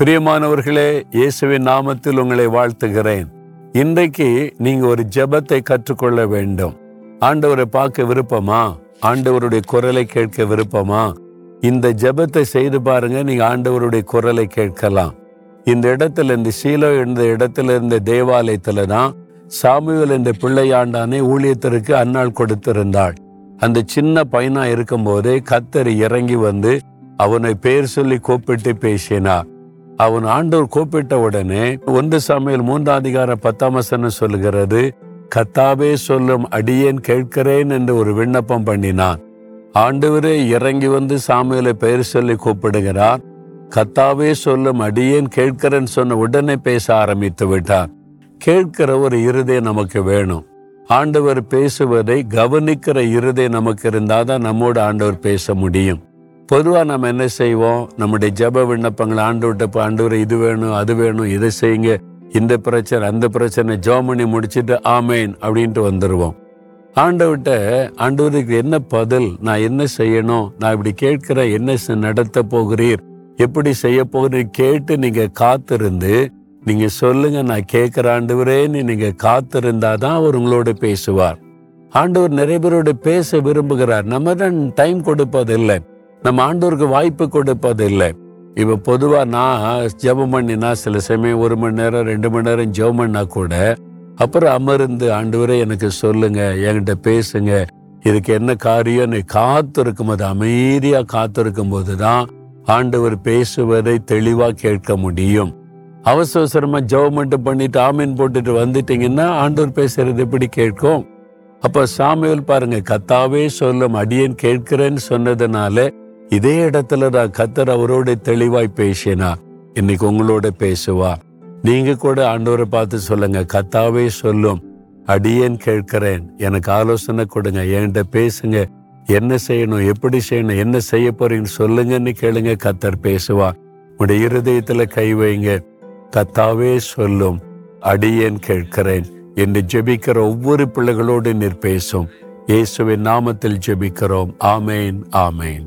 பிரியமானவர்களே இயேசுவின் நாமத்தில் உங்களை வாழ்த்துகிறேன். இன்றைக்கு நீங்க ஒரு ஜெபத்தை கற்றுக்கொள்ள வேண்டும். ஆண்டவரை பார்க்க விருப்பமா? ஆண்டவருடைய குரலை கேட்க விருப்பமா? இந்த ஜெபத்தை செய்து பாருங்க நீங்க ஆண்டவருடைய குரலை கேட்கலாம். இந்த இடத்துல இந்த சீலோ என்ற இடத்துல இருந்த தேவாலயத்துல தான் சாமுவேல் என்ற பிள்ளையாண்டானே ஊழியத்திற்கு அன்னாள் கொடுத்திருந்தாள். அந்த சின்ன பையனா இருக்கும்போதே கத்தர் இறங்கி வந்து அவனை பேர் சொல்லி கூப்பிட்டு பேசினார். அவன் ஆண்டவர் கூப்பிட்ட உடனே ஒன்று சமையல் மூன்றாம் அதிகார பத்தாம் வசனம் சொல்லுகிறது? கத்தாவே சொல்லும் அடியேன் கேட்கிறேன் என்று ஒரு விண்ணப்பம் பண்ணினான். ஆண்டவரே இறங்கி வந்து சாமியலை பெயர் சொல்லி கூப்பிடுகிறார். கத்தாவே சொல்லும் அடியேன் கேட்கிறேன்னு சொன்ன உடனே பேச ஆரம்பித்து விட்டார். கேட்கிற ஒரு இருதயம் நமக்கு வேணும். ஆண்டவர் பேசுவதை கவனிக்கிற இருதை நமக்கு இருந்தாதான் நம்மோடு ஆண்டவர் பேச முடியும். பொதுவாக நம்ம என்ன செய்வோம்? நம்முடைய ஜெப விண்ணப்பங்கள் ஆண்டவர்கிட்ட இப்போ ஆண்டவர் இது வேணும் அது வேணும் இதை செய்யுங்க. இந்த பிரச்சனை அந்த பிரச்சனை ஜோமனி முடிச்சிட்டு ஆமேன் அப்படின்ட்டு வந்துடுவோம் ஆண்டவர்கிட்ட ஆண்டவருக்கு என்ன பதில்? நான் என்ன செய்யணும்? நான் இப்படி கேட்கிற என்ன நடத்த போகிறீர்? எப்படி செய்ய போகிறீர்? கேட்டு நீங்க காத்திருந்து நீங்க சொல்லுங்க நான் கேட்கிற ஆண்டவரேன்னு நீங்க காத்திருந்தாதான் அவர் உங்களோட பேசுவார். ஆண்டவர் நிறைய பேரோட பேச விரும்புகிறார். நம்ம தான் டைம் கொடுப்பதில்லை. நம்ம ஆண்டோருக்கு வாய்ப்பு கொடுப்பதில்லை. இப்போ பொதுவாக நான் ஜெபம் பண்ணினா சில சமயம் ஒரு மணி நேரம் ரெண்டு மணி நேரம் ஜெபம் பண்ணா கூட அப்புறம் அமர்ந்து ஆண்டவரே எனக்கு சொல்லுங்க என்கிட்ட பேசுங்க. இதுக்கு என்ன காரியம்? நீ காத்திருக்கும் போது அமைதியாக காத்திருக்கும் போது தான் ஆண்டவர் பேசுவதை தெளிவாக கேட்க முடியும். அவசர அவசரமாக ஜெபம் மட்டும் பண்ணிட்டு ஆமீன் போட்டுட்டு வந்துட்டீங்கன்னா ஆண்டவர் பேசுறது எப்படி கேட்கும்? அப்போ சாமியல் பாருங்க கத்தாவே சொல்லும் அடியன் கேட்கிறேன்னு சொன்னதுனால இதே இடத்துல நான் கத்தர் அவரோட தெளிவாய் பேசினா இன்னைக்கு உங்களோட பேசுவா. நீங்க கூட ஆண்டவரை பார்த்து சொல்லுங்க கத்தாவே சொல்லும் அடியேன் கேட்கிறேன். எனக்கு ஆலோசனை கொடுங்க என்கிட்ட பேசுங்க. என்ன செய்யணும் எப்படி செய்யணும் என்ன செய்ய போறீங்கன்னு சொல்லுங்கன்னு கேளுங்க கத்தர் பேசுவா. உடைய இருதயத்துல கை வைங்க. கத்தாவே சொல்லும் அடியேன் கேட்கிறேன். என்று ஜெபிக்கிற ஒவ்வொரு பிள்ளைகளோடு நீர் பேசும். இயேசுவின் நாமத்தில் ஜெபிக்கிறோம். ஆமேன் ஆமேன்.